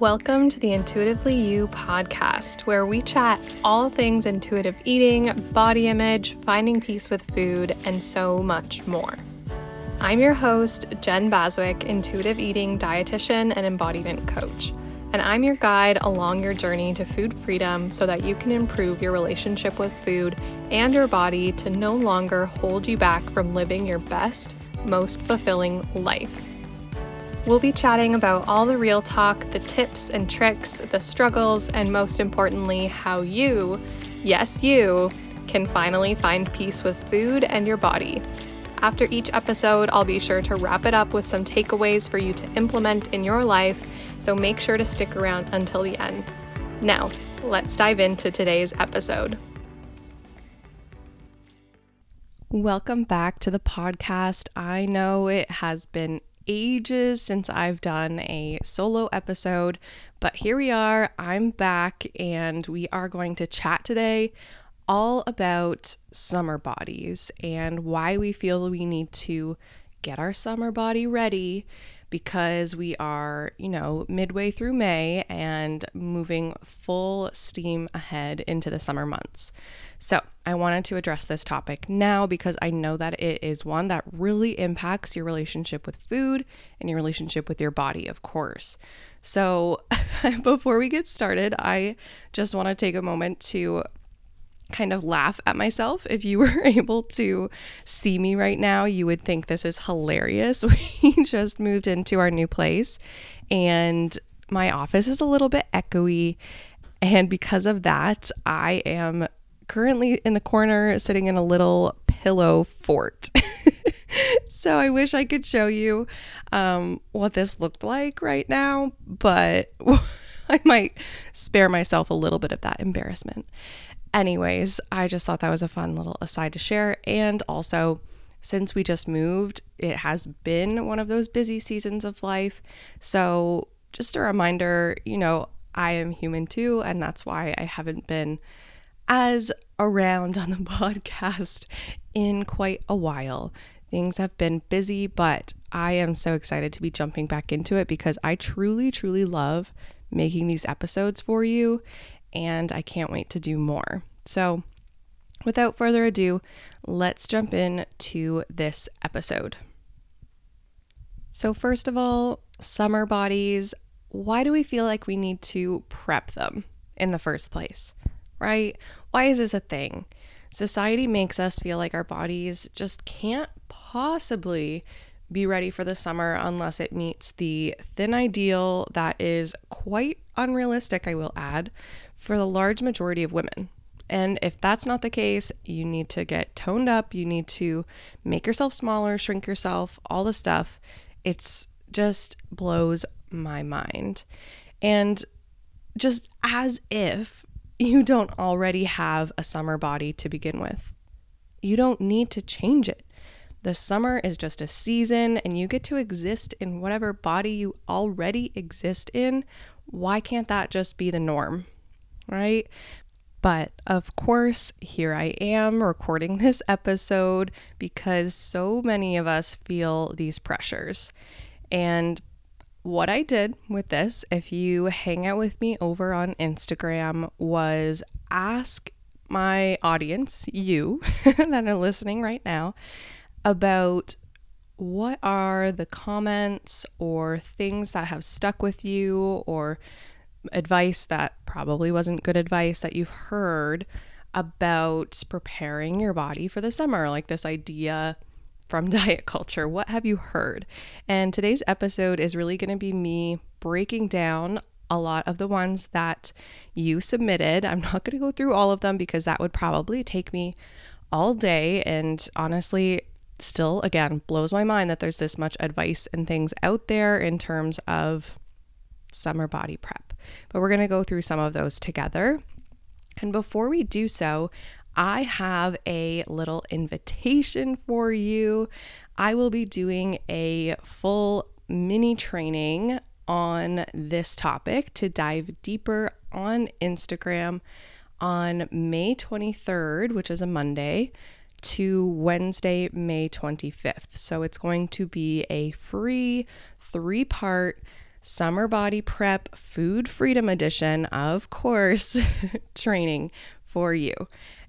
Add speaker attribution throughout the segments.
Speaker 1: Welcome to the Intuitively You podcast, where we chat all things intuitive eating, body image, finding peace with food, and so much more. I'm your host, Jen Baswick, intuitive eating dietitian and embodiment coach, and I'm your guide along your journey to food freedom so that you can improve your relationship with food and your body to no longer hold you back from living your best, most fulfilling life. We'll be chatting about all the real talk, the tips and tricks, the struggles, and most importantly, how you, yes, you, can finally find peace with food and your body. After each episode, I'll be sure to wrap it up with some takeaways for you to implement in your life, so make sure to stick around until the end. Now, let's dive into today's episode. Welcome back to the podcast. I know it has been ages since I've done a solo episode, but here we are. I'm back and we are going to chat today all about summer bodies and why we feel we need to get our summer body ready because we are, you know, midway through May and moving full steam ahead into the summer months. So, I wanted to address this topic now because I know that it is one that really impacts your relationship with food and your relationship with your body, of course. So, before we get started, I just want to take a moment to kind of laugh at myself. If you were able to see me right now, you would think this is hilarious. We just moved into our new place and my office is a little bit echoey. And because of that, I am currently in the corner sitting in a little pillow fort. so I wish I could show you um, what this looked like right now, but I might spare myself a little bit of that embarrassment. Anyways, I just thought that was a fun little aside to share. And also, since we just moved, it has been one of those busy seasons of life. So, just a reminder you know, I am human too, and that's why I haven't been as around on the podcast in quite a while. Things have been busy, but I am so excited to be jumping back into it because I truly, truly love making these episodes for you and I can't wait to do more. So, without further ado, let's jump in to this episode. So, first of all, summer bodies, why do we feel like we need to prep them in the first place? Right? Why is this a thing? Society makes us feel like our bodies just can't possibly be ready for the summer unless it meets the thin ideal that is quite unrealistic, I will add, for the large majority of women. And if that's not the case, you need to get toned up, you need to make yourself smaller, shrink yourself, all the stuff. It's just blows my mind. And just as if you don't already have a summer body to begin with, you don't need to change it. The summer is just a season and you get to exist in whatever body you already exist in. Why can't that just be the norm? right? But of course, here I am recording this episode because so many of us feel these pressures. And what I did with this, if you hang out with me over on Instagram, was ask my audience, you that are listening right now, about what are the comments or things that have stuck with you or advice that probably wasn't good advice that you've heard about preparing your body for the summer, like this idea from diet culture. What have you heard? And today's episode is really going to be me breaking down a lot of the ones that you submitted. I'm not going to go through all of them because that would probably take me all day. And honestly, still, again, blows my mind that there's this much advice and things out there in terms of summer body prep but we're going to go through some of those together. And before we do so, I have a little invitation for you. I will be doing a full mini training on this topic to dive deeper on Instagram on May 23rd, which is a Monday, to Wednesday, May 25th. So it's going to be a free three part Summer Body Prep Food Freedom Edition, of course, training for you.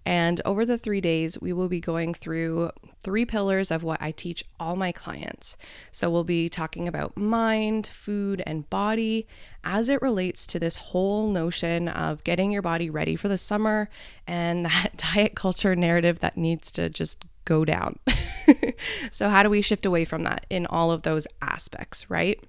Speaker 1: And over the three days, we will be going through three pillars of what I teach all my clients. So, we'll be talking about mind, food, and body as it relates to this whole notion of getting your body ready for the summer and that diet culture narrative that needs to just go down. so, how do we shift away from that in all of those aspects, right?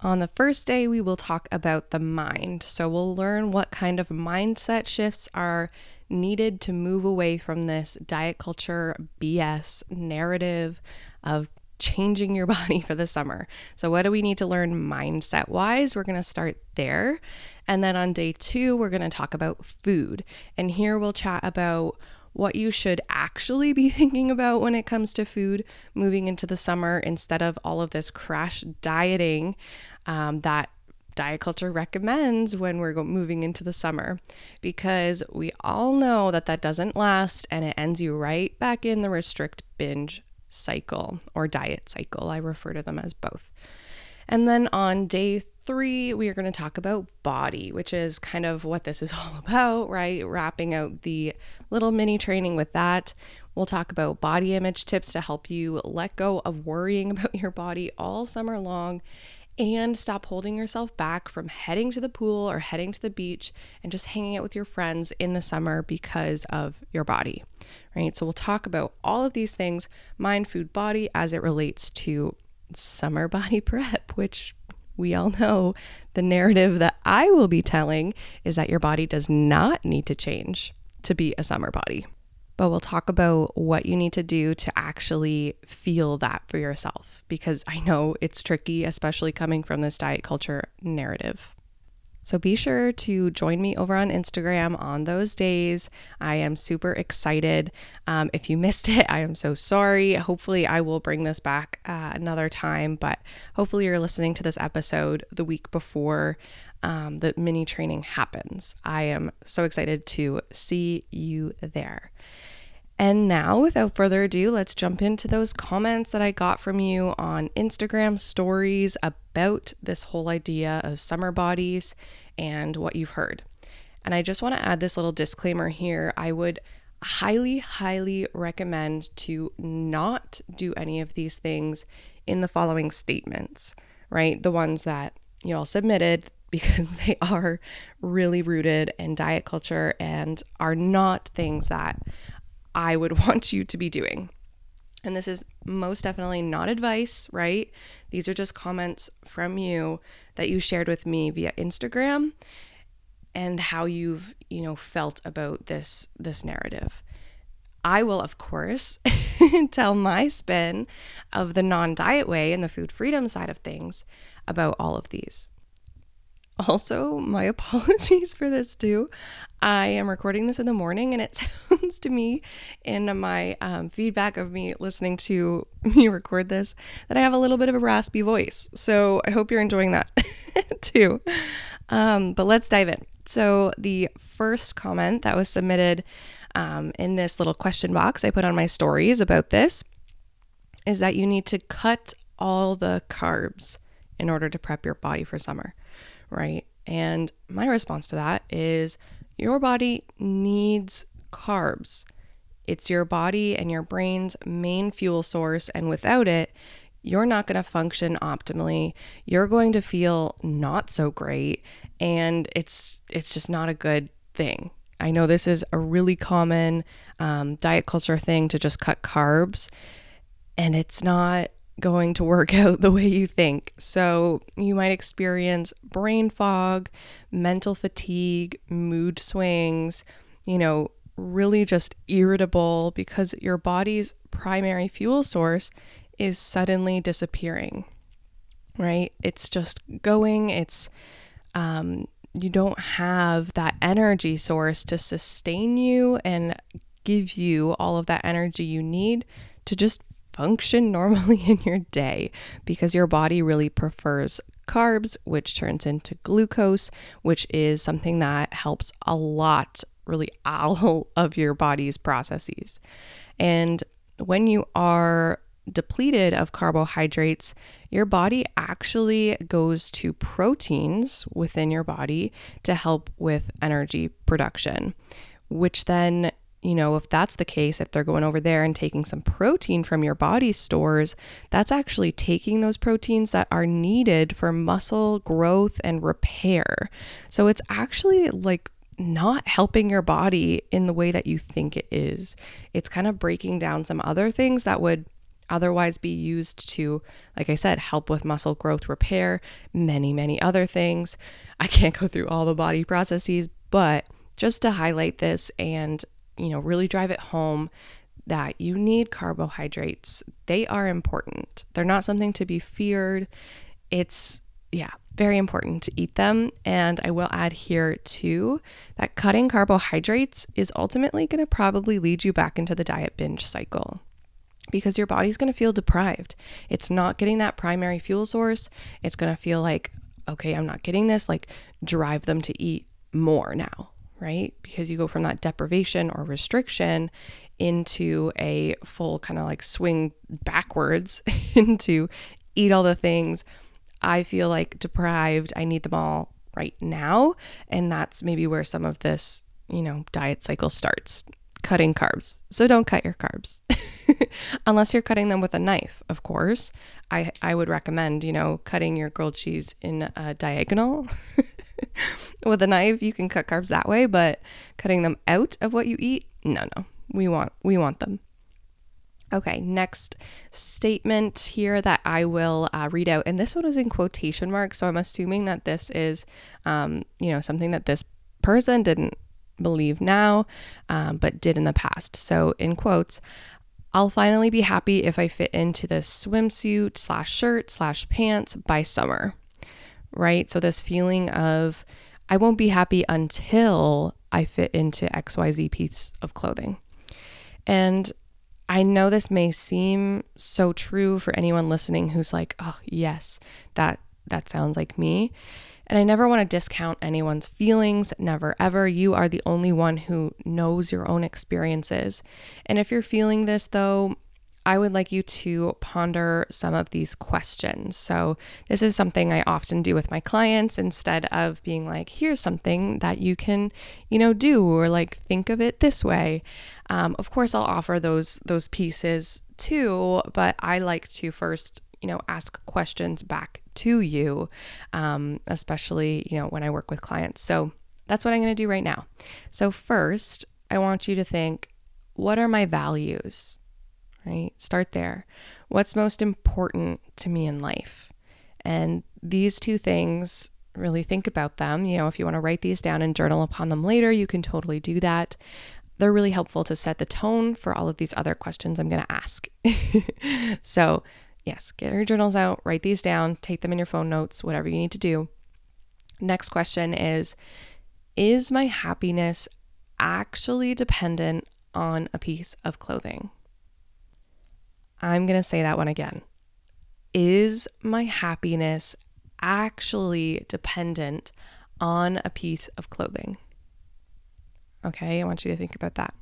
Speaker 1: On the first day, we will talk about the mind. So, we'll learn what kind of mindset shifts are needed to move away from this diet culture BS narrative of changing your body for the summer. So, what do we need to learn mindset wise? We're going to start there. And then on day two, we're going to talk about food. And here we'll chat about what you should actually be thinking about when it comes to food moving into the summer instead of all of this crash dieting um, that diet culture recommends when we're moving into the summer because we all know that that doesn't last and it ends you right back in the restrict binge cycle or diet cycle. I refer to them as both. And then on day three, we are going to talk about body, which is kind of what this is all about, right? Wrapping out the little mini training with that. We'll talk about body image tips to help you let go of worrying about your body all summer long and stop holding yourself back from heading to the pool or heading to the beach and just hanging out with your friends in the summer because of your body, right? So, we'll talk about all of these things mind, food, body as it relates to summer body prep, which we all know the narrative that I will be telling is that your body does not need to change to be a summer body but we'll talk about what you need to do to actually feel that for yourself because I know it's tricky, especially coming from this diet culture narrative. So be sure to join me over on Instagram on those days. I am super excited. Um, if you missed it, I am so sorry. Hopefully, I will bring this back uh, another time, but hopefully, you're listening to this episode the week before um, the mini training happens. I am so excited to see you there. And now, without further ado, let's jump into those comments that I got from you on Instagram stories about this whole idea of summer bodies and what you've heard. And I just want to add this little disclaimer here. I would highly, highly recommend to not do any of these things in the following statements, right? The ones that you all submitted because they are really rooted in diet culture and are not things that I would want you to be doing. And this is most definitely not advice, right? These are just comments from you that you shared with me via Instagram and how you've, you know, felt about this this narrative. I will of course tell my spin of the non-diet way and the food freedom side of things about all of these. Also, my apologies for this too. I am recording this in the morning, and it sounds to me in my um, feedback of me listening to me record this that I have a little bit of a raspy voice. So I hope you're enjoying that too. Um, but let's dive in. So, the first comment that was submitted um, in this little question box I put on my stories about this is that you need to cut all the carbs in order to prep your body for summer right? And my response to that is your body needs carbs. It's your body and your brain's main fuel source. And without it, you're not going to function optimally. You're going to feel not so great. And it's, it's just not a good thing. I know this is a really common um, diet culture thing to just cut carbs, and it's not going to work out the way you think. So you might experience brain fog, mental fatigue, mood swings, you know, really just irritable because your body's primary fuel source is suddenly disappearing, right? It's just going, it's, um, you don't have that energy source to sustain you and give you all of that energy you need to just function normally in your day because your body really prefers carbs, which turns into glucose, which is something that helps a lot, really, all of your body's processes. And when you are depleted of carbohydrates, your body actually goes to proteins within your body to help with energy production, which then you know, if that's the case, if they're going over there and taking some protein from your body stores, that's actually taking those proteins that are needed for muscle growth and repair. So it's actually like not helping your body in the way that you think it is. It's kind of breaking down some other things that would otherwise be used to, like I said, help with muscle growth repair, many, many other things. I can't go through all the body processes, but just to highlight this and you know, really drive it home that you need carbohydrates. They are important. They're not something to be feared. It's, yeah, very important to eat them. And I will add here too that cutting carbohydrates is ultimately going to probably lead you back into the diet binge cycle because your body's going to feel deprived. It's not getting that primary fuel source. It's going to feel like, okay, I'm not getting this. Like, drive them to eat more now right? Because you go from that deprivation or restriction into a full kind of like swing backwards into eat all the things. I feel like deprived. I need them all right now. And that's maybe where some of this, you know, diet cycle starts cutting carbs. So don't cut your carbs. Unless you're cutting them with a knife, of course. I I would recommend, you know, cutting your grilled cheese in a diagonal with a knife. You can cut carbs that way, but cutting them out of what you eat, no, no. We want we want them. Okay, next statement here that I will uh, read out, and this one is in quotation marks, so I'm assuming that this is, um, you know, something that this person didn't believe now, um, but did in the past. So, in quotes, I'll finally be happy if I fit into this swimsuit slash shirt slash pants by summer, right? So, this feeling of I won't be happy until I fit into XYZ piece of clothing. And I know this may seem so true for anyone listening who's like, "Oh, yes, that that sounds like me." And I never want to discount anyone's feelings, never ever. You are the only one who knows your own experiences. And if you're feeling this though, I would like you to ponder some of these questions. So, this is something I often do with my clients instead of being like, here's something that you can, you know, do or like think of it this way. Um, of course, I'll offer those those pieces too, but I like to first, you know, ask questions back to you, um, especially, you know, when I work with clients. So that's what I'm going to do right now. So, first, I want you to think what are my values? Right? Start there. What's most important to me in life? And these two things, really think about them. You know, if you want to write these down and journal upon them later, you can totally do that. They're really helpful to set the tone for all of these other questions I'm going to ask. so, Yes, get your journals out, write these down, take them in your phone notes, whatever you need to do. Next question is Is my happiness actually dependent on a piece of clothing? I'm going to say that one again. Is my happiness actually dependent on a piece of clothing? Okay, I want you to think about that.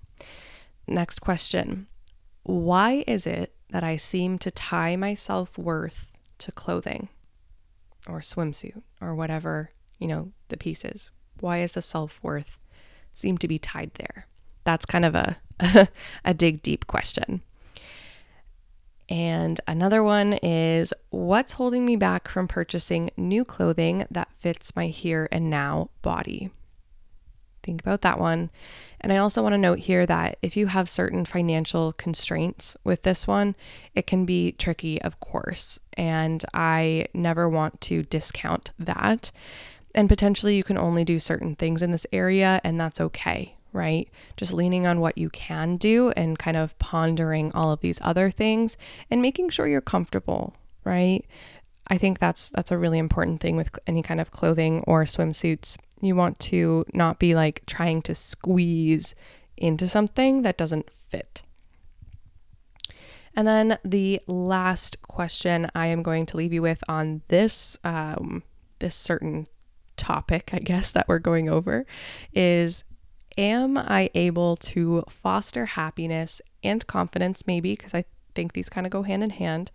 Speaker 1: Next question Why is it that I seem to tie my self worth to clothing or swimsuit or whatever, you know, the piece is. Why is the self worth seem to be tied there? That's kind of a, a dig deep question. And another one is what's holding me back from purchasing new clothing that fits my here and now body? Think about that one. And I also want to note here that if you have certain financial constraints with this one, it can be tricky, of course. And I never want to discount that. And potentially you can only do certain things in this area, and that's okay, right? Just leaning on what you can do and kind of pondering all of these other things and making sure you're comfortable, right? I think that's that's a really important thing with any kind of clothing or swimsuits. You want to not be like trying to squeeze into something that doesn't fit. And then the last question I am going to leave you with on this um, this certain topic, I guess that we're going over, is Am I able to foster happiness and confidence? Maybe because I think these kind of go hand in hand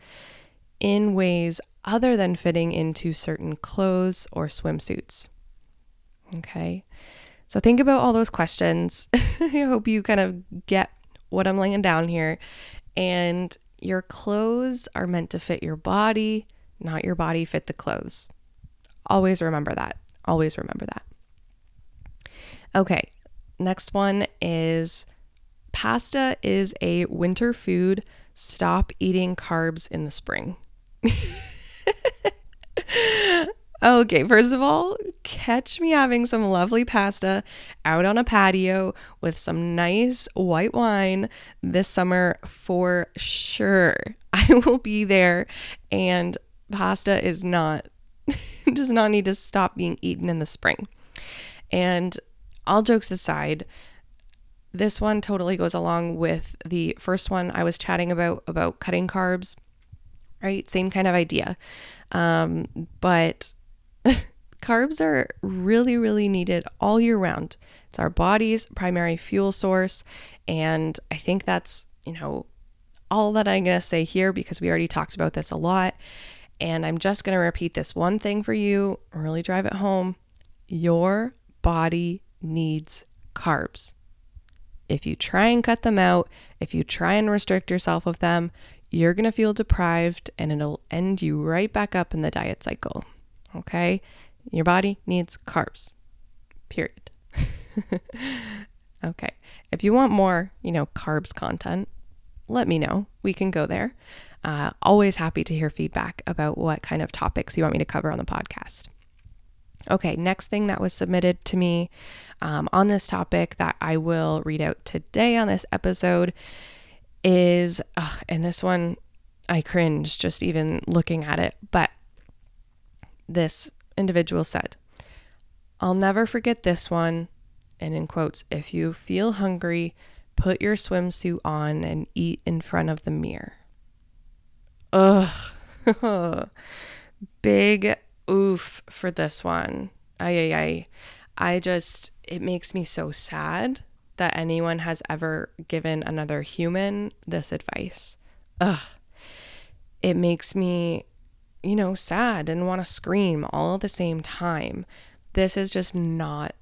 Speaker 1: in ways other than fitting into certain clothes or swimsuits. Okay. So think about all those questions. I hope you kind of get what I'm laying down here. And your clothes are meant to fit your body, not your body fit the clothes. Always remember that. Always remember that. Okay, next one is pasta is a winter food. Stop eating carbs in the spring. okay, first of all, catch me having some lovely pasta out on a patio with some nice white wine this summer for sure. I will be there, and pasta is not, does not need to stop being eaten in the spring. And all jokes aside, this one totally goes along with the first one I was chatting about about cutting carbs right? Same kind of idea. Um, but carbs are really, really needed all year round. It's our body's primary fuel source. And I think that's, you know, all that I'm going to say here because we already talked about this a lot. And I'm just going to repeat this one thing for you, really drive it home. Your body needs carbs. If you try and cut them out, if you try and restrict yourself of them, you're going to feel deprived and it'll end you right back up in the diet cycle. Okay? Your body needs carbs. Period. okay. If you want more, you know, carbs content, let me know. We can go there. Uh, always happy to hear feedback about what kind of topics you want me to cover on the podcast. Okay, next thing that was submitted to me um, on this topic that I will read out today on this episode is, ugh, and this one I cringe just even looking at it, but this individual said, I'll never forget this one. And in quotes, if you feel hungry, put your swimsuit on and eat in front of the mirror. Ugh. Big oof for this one. Ay, ay. I just, it makes me so sad that anyone has ever given another human this advice. Ugh. It makes me, you know, sad and want to scream all at the same time. This is just not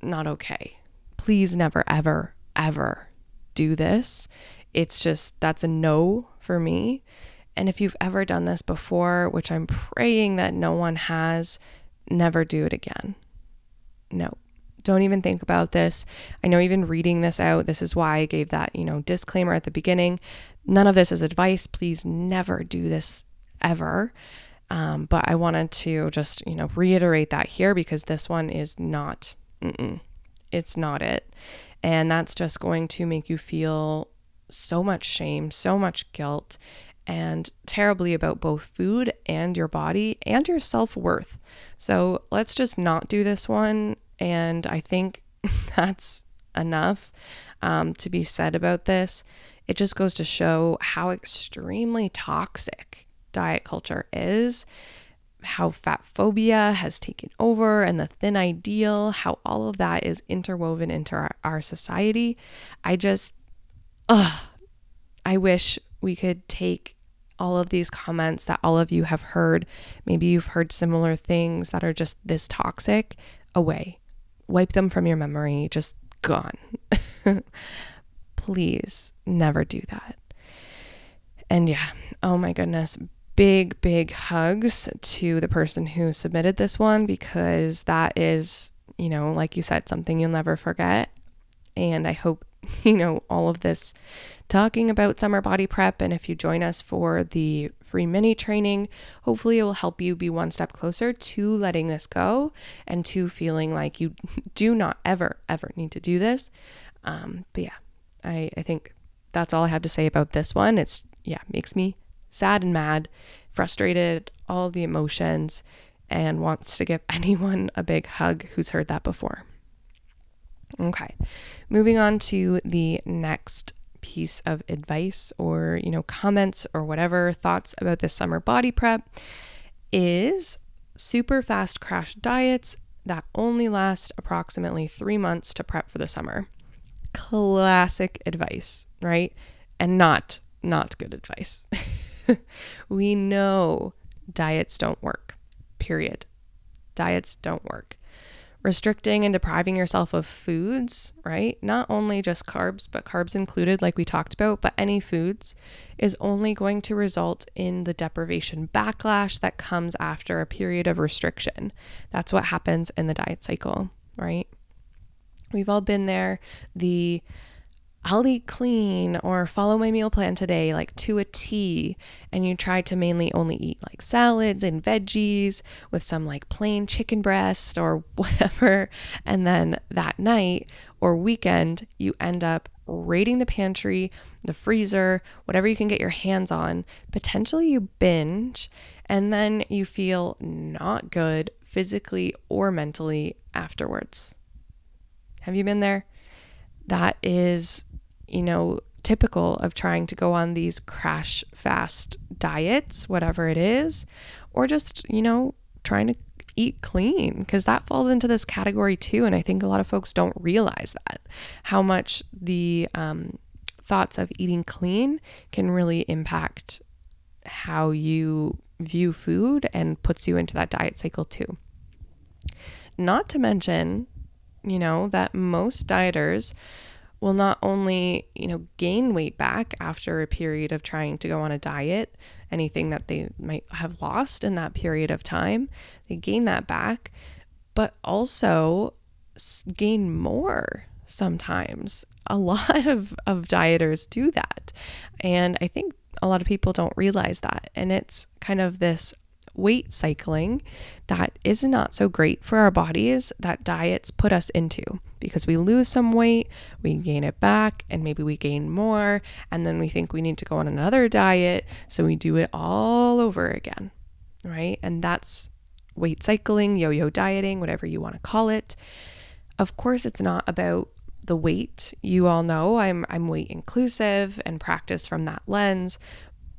Speaker 1: not okay. Please never ever ever do this. It's just that's a no for me. And if you've ever done this before, which I'm praying that no one has, never do it again. No. Don't even think about this. I know even reading this out, this is why I gave that, you know, disclaimer at the beginning. None of this is advice. Please never do this ever. Um, but I wanted to just, you know, reiterate that here because this one is not, it's not it. And that's just going to make you feel so much shame, so much guilt, and terribly about both food and your body and your self worth. So let's just not do this one and I think that's enough um, to be said about this. It just goes to show how extremely toxic diet culture is, how fat phobia has taken over, and the thin ideal, how all of that is interwoven into our, our society. I just, ugh, I wish we could take all of these comments that all of you have heard. Maybe you've heard similar things that are just this toxic away wipe them from your memory, just gone. Please never do that. And yeah, oh my goodness, big, big hugs to the person who submitted this one because that is, you know, like you said, something you'll never forget. And I hope, you know, all of this talking about summer body prep. And if you join us for the free mini training, hopefully it will help you be one step closer to letting this go and to feeling like you do not ever, ever need to do this. Um, but yeah, I, I think that's all I have to say about this one. It's, yeah, makes me sad and mad, frustrated, all the emotions, and wants to give anyone a big hug who's heard that before. Okay, moving on to the next piece of advice or, you know, comments or whatever thoughts about this summer body prep is super fast crash diets that only last approximately three months to prep for the summer. Classic advice, right? And not not good advice. we know diets don't work, period. Diets don't work restricting and depriving yourself of foods, right? Not only just carbs, but carbs included, like we talked about, but any foods is only going to result in the deprivation backlash that comes after a period of restriction. That's what happens in the diet cycle, right? We've all been there. The I'll eat clean or follow my meal plan today, like to a T, and you try to mainly only eat like salads and veggies with some like plain chicken breast or whatever. And then that night or weekend, you end up raiding the pantry, the freezer, whatever you can get your hands on. Potentially you binge, and then you feel not good physically or mentally afterwards. Have you been there? That is you know, typical of trying to go on these crash fast diets, whatever it is, or just, you know, trying to eat clean because that falls into this category too. And I think a lot of folks don't realize that how much the um, thoughts of eating clean can really impact how you view food and puts you into that diet cycle too. Not to mention, you know, that most dieters will not only, you know, gain weight back after a period of trying to go on a diet, anything that they might have lost in that period of time, they gain that back, but also gain more sometimes. A lot of, of dieters do that. And I think a lot of people don't realize that. And it's kind of this weight cycling that is not so great for our bodies that diets put us into because we lose some weight, we gain it back, and maybe we gain more, and then we think we need to go on another diet. So we do it all over again, right? And that's weight cycling, yo yo dieting, whatever you want to call it. Of course, it's not about the weight. You all know I'm I'm weight inclusive and practice from that lens,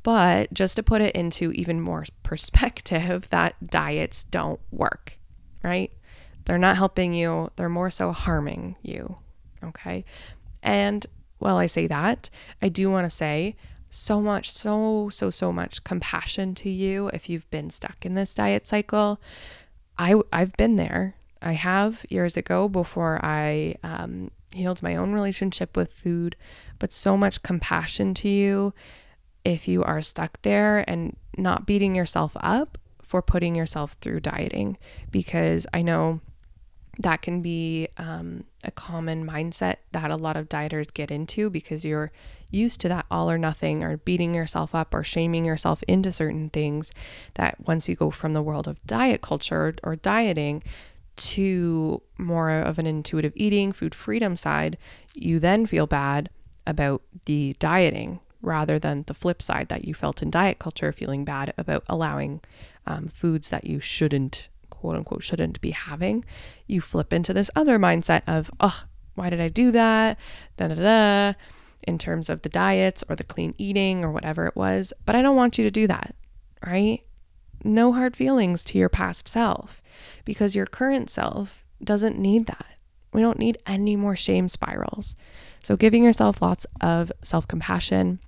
Speaker 1: but just to put it into even more perspective, that diets don't work, right? They're not helping you, they're more so harming you. Okay. And while I say that, I do want to say so much, so, so, so much compassion to you if you've been stuck in this diet cycle. I, I've been there. I have years ago before I um, healed my own relationship with food, but so much compassion to you if you are stuck there and not beating yourself up for putting yourself through dieting because I know that can be um, a common mindset that a lot of dieters get into because you're used to that all or nothing or beating yourself up or shaming yourself into certain things that once you go from the world of diet culture or dieting to more of an intuitive eating food freedom side you then feel bad about the dieting rather than the flip side that you felt in diet culture, feeling bad about allowing um, foods that you shouldn't, quote unquote, shouldn't be having. You flip into this other mindset of, oh, why did I do that? Da da da. In terms of the diets or the clean eating or whatever it was. But I don't want you to do that, right? No hard feelings to your past self because your current self doesn't need that. We don't need any more shame spirals. So, giving yourself lots of self compassion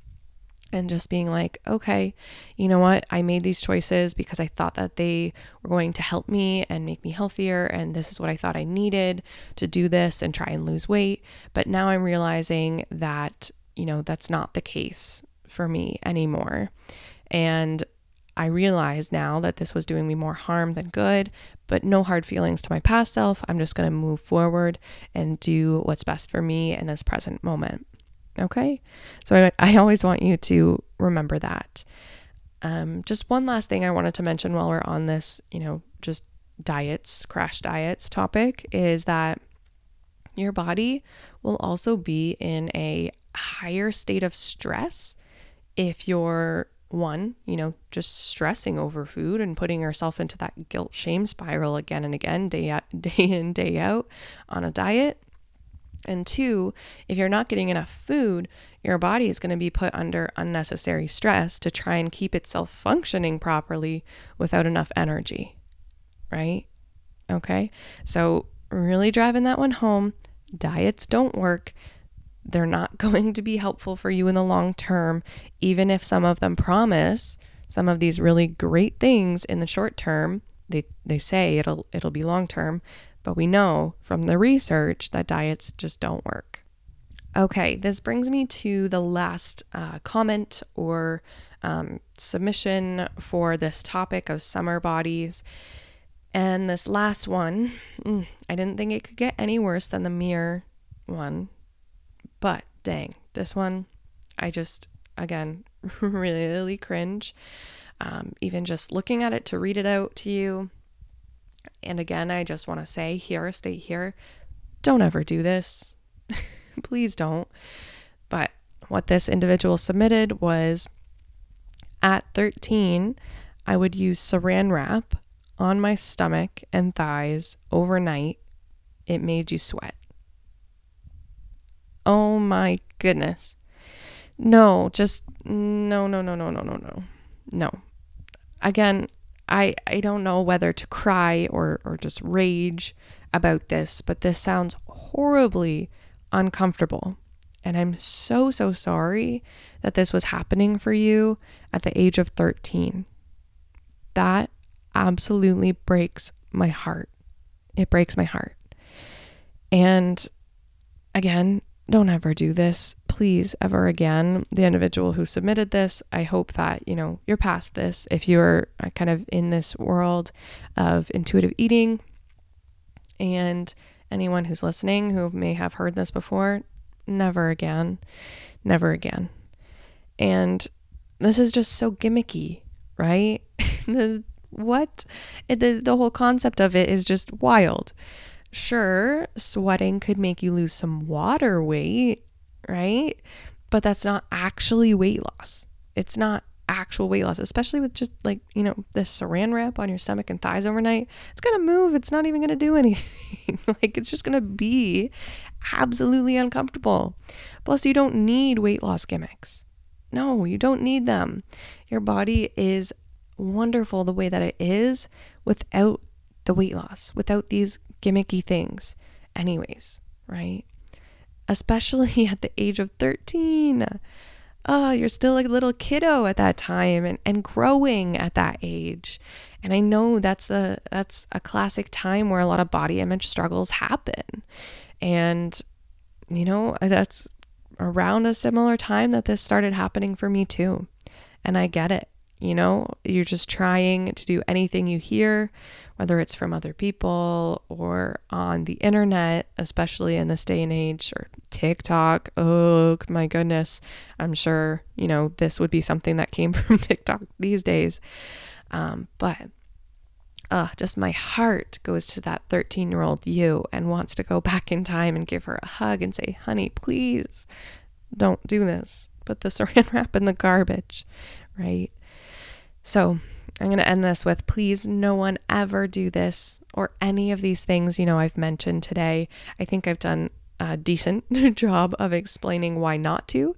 Speaker 1: and just being like, okay, you know what? I made these choices because I thought that they were going to help me and make me healthier. And this is what I thought I needed to do this and try and lose weight. But now I'm realizing that, you know, that's not the case for me anymore. And I realize now that this was doing me more harm than good, but no hard feelings to my past self. I'm just going to move forward and do what's best for me in this present moment. Okay. So I, I always want you to remember that. Um, just one last thing I wanted to mention while we're on this, you know, just diets, crash diets topic is that your body will also be in a higher state of stress if you're one, you know, just stressing over food and putting yourself into that guilt shame spiral again and again, day out, day in, day out on a diet. And two, if you're not getting enough food, your body is going to be put under unnecessary stress to try and keep itself functioning properly without enough energy. Right? Okay. So, really driving that one home. Diets don't work. they're not going to be helpful for you in the long term, even if some of them promise some of these really great things in the short term. They, they say it'll it'll be long term, but we know from the research that diets just don't work. Okay, this brings me to the last uh, comment or um, submission for this topic of summer bodies. And this last one, mm, I didn't think it could get any worse than the mirror one, but dang, this one, I just, again, really cringe. Um, even just looking at it to read it out to you. And again, I just want to say here, state here, don't ever do this. Please don't. But what this individual submitted was at 13, I would use saran wrap on my stomach and thighs overnight. It made you sweat. Oh my goodness. No, just no, no, no, no, no, no, no. No. Again, I I don't know whether to cry or or just rage about this, but this sounds horribly uncomfortable. And I'm so so sorry that this was happening for you at the age of 13. That absolutely breaks my heart. It breaks my heart. And again, don't ever do this, please, ever again. The individual who submitted this, I hope that, you know, you're past this. If you're uh, kind of in this world of intuitive eating, and anyone who's listening who may have heard this before, never again, never again. And this is just so gimmicky, right? the, what? The, the whole concept of it is just wild. Sure, sweating could make you lose some water weight, right? But that's not actually weight loss. It's not actual weight loss, especially with just like, you know, the saran wrap on your stomach and thighs overnight. It's going to move. It's not even going to do anything. like, it's just going to be absolutely uncomfortable. Plus, you don't need weight loss gimmicks. No, you don't need them. Your body is wonderful the way that it is without the weight loss, without these gimmicky things, anyways, right? Especially at the age of 13. Oh, you're still a little kiddo at that time and, and growing at that age. And I know that's the that's a classic time where a lot of body image struggles happen. And you know, that's around a similar time that this started happening for me too. And I get it. You know, you're just trying to do anything you hear, whether it's from other people or on the internet, especially in this day and age, or TikTok. Oh my goodness. I'm sure, you know, this would be something that came from TikTok these days. Um, but uh, just my heart goes to that 13 year old you and wants to go back in time and give her a hug and say, honey, please don't do this. Put the saran wrap in the garbage, right? So I'm going to end this with please, no one ever do this or any of these things, you know, I've mentioned today. I think I've done a decent job of explaining why not to.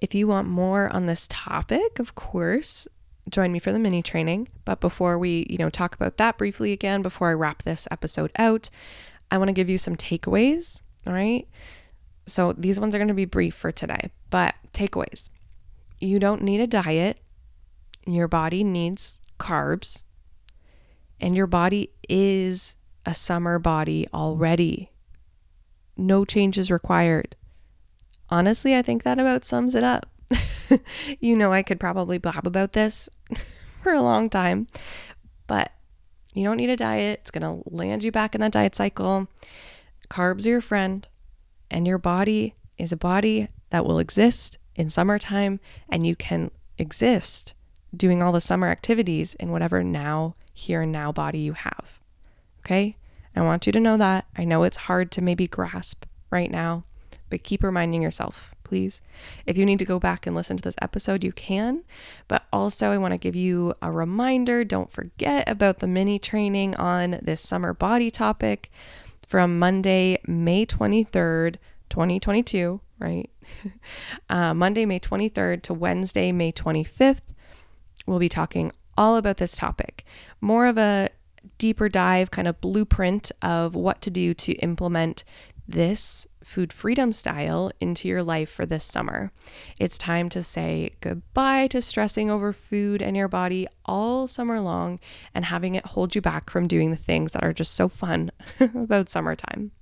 Speaker 1: If you want more on this topic, of course, join me for the mini training. But before we, you know, talk about that briefly again, before I wrap this episode out, I want to give you some takeaways. All right. So these ones are going to be brief for today, but takeaways. You don't need a diet your body needs carbs, and your body is a summer body already. No changes required. Honestly, I think that about sums it up. you know, I could probably blab about this for a long time, but you don't need a diet. It's going to land you back in that diet cycle. Carbs are your friend, and your body is a body that will exist in summertime, and you can exist doing all the summer activities in whatever now, here and now body you have. Okay? I want you to know that. I know it's hard to maybe grasp right now, but keep reminding yourself, please. If you need to go back and listen to this episode, you can. But also, I want to give you a reminder don't forget about the mini training on this summer body topic from Monday, May 23rd, 2022, right? uh, Monday, May 23rd to Wednesday, May 25th we'll be talking all about this topic. More of a deeper dive kind of blueprint of what to do to implement this food freedom style into your life for this summer. It's time to say goodbye to stressing over food and your body all summer long and having it hold you back from doing the things that are just so fun about summertime.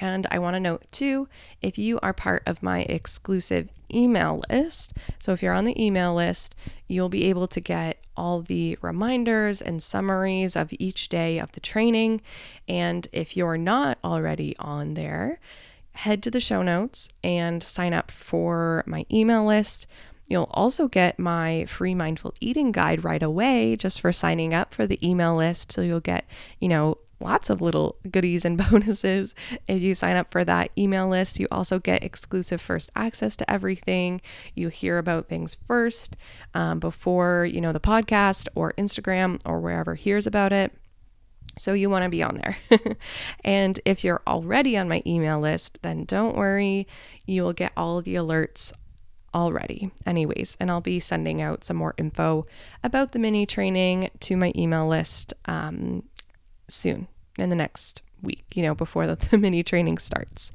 Speaker 1: And I want to note too if you are part of my exclusive email list, so if you're on the email list, you'll be able to get all the reminders and summaries of each day of the training. And if you're not already on there, head to the show notes and sign up for my email list. You'll also get my free mindful eating guide right away just for signing up for the email list. So you'll get, you know, lots of little goodies and bonuses if you sign up for that email list. You also get exclusive first access to everything. You hear about things first um, before, you know, the podcast or Instagram or wherever hears about it. So you want to be on there. and if you're already on my email list, then don't worry. You will get all the alerts already, anyways. And I'll be sending out some more info about the mini training to my email list um, soon in the next week, you know, before the, the mini training starts.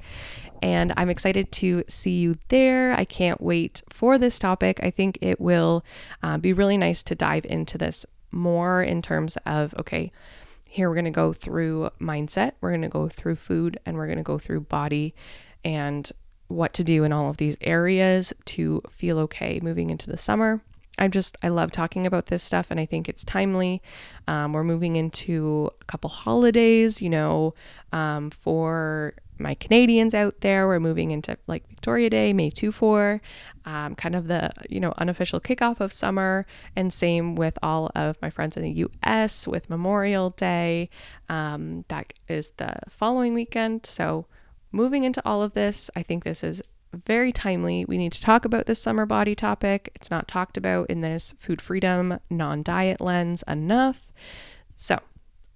Speaker 1: And I'm excited to see you there. I can't wait for this topic. I think it will uh, be really nice to dive into this more in terms of, okay, here we're going to go through mindset, we're going to go through food, and we're going to go through body and what to do in all of these areas to feel okay moving into the summer. I'm just, I love talking about this stuff and I think it's timely. Um, we're moving into a couple holidays, you know, um, for my Canadians out there. We're moving into like Victoria Day, May 2 4, um, kind of the, you know, unofficial kickoff of summer. And same with all of my friends in the US with Memorial Day. Um, that is the following weekend. So, moving into all of this, I think this is very timely. We need to talk about this summer body topic. It's not talked about in this food freedom, non diet lens enough. So,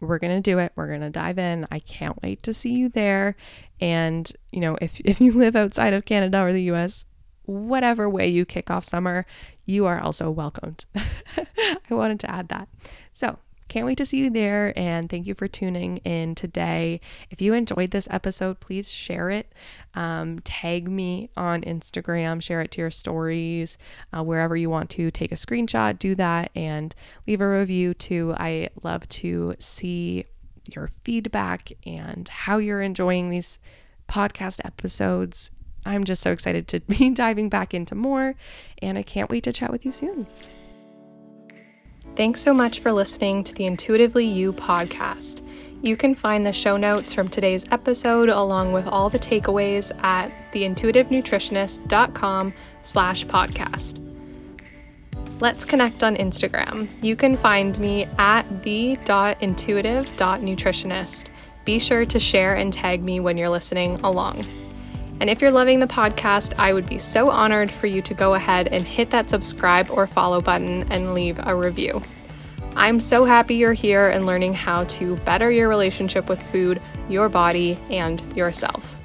Speaker 1: we're going to do it. We're going to dive in. I can't wait to see you there. And, you know, if, if you live outside of Canada or the US, whatever way you kick off summer, you are also welcomed. I wanted to add that. So, can't wait to see you there. And thank you for tuning in today. If you enjoyed this episode, please share it. Um, tag me on Instagram, share it to your stories, uh, wherever you want to. Take a screenshot, do that, and leave a review too. I love to see your feedback and how you're enjoying these podcast episodes. I'm just so excited to be diving back into more, and I can't wait to chat with you soon. Thanks so much for listening to the Intuitively You podcast. You can find the show notes from today's episode along with all the takeaways at theintuitivenutritionist.com slash podcast. Let's connect on Instagram. You can find me at the.intuitive.nutritionist. Be sure to share and tag me when you're listening along. And if you're loving the podcast, I would be so honored for you to go ahead and hit that subscribe or follow button and leave a review. I'm so happy you're here and learning how to better your relationship with food, your body, and yourself.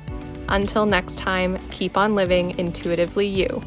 Speaker 1: Until next time, keep on living intuitively you.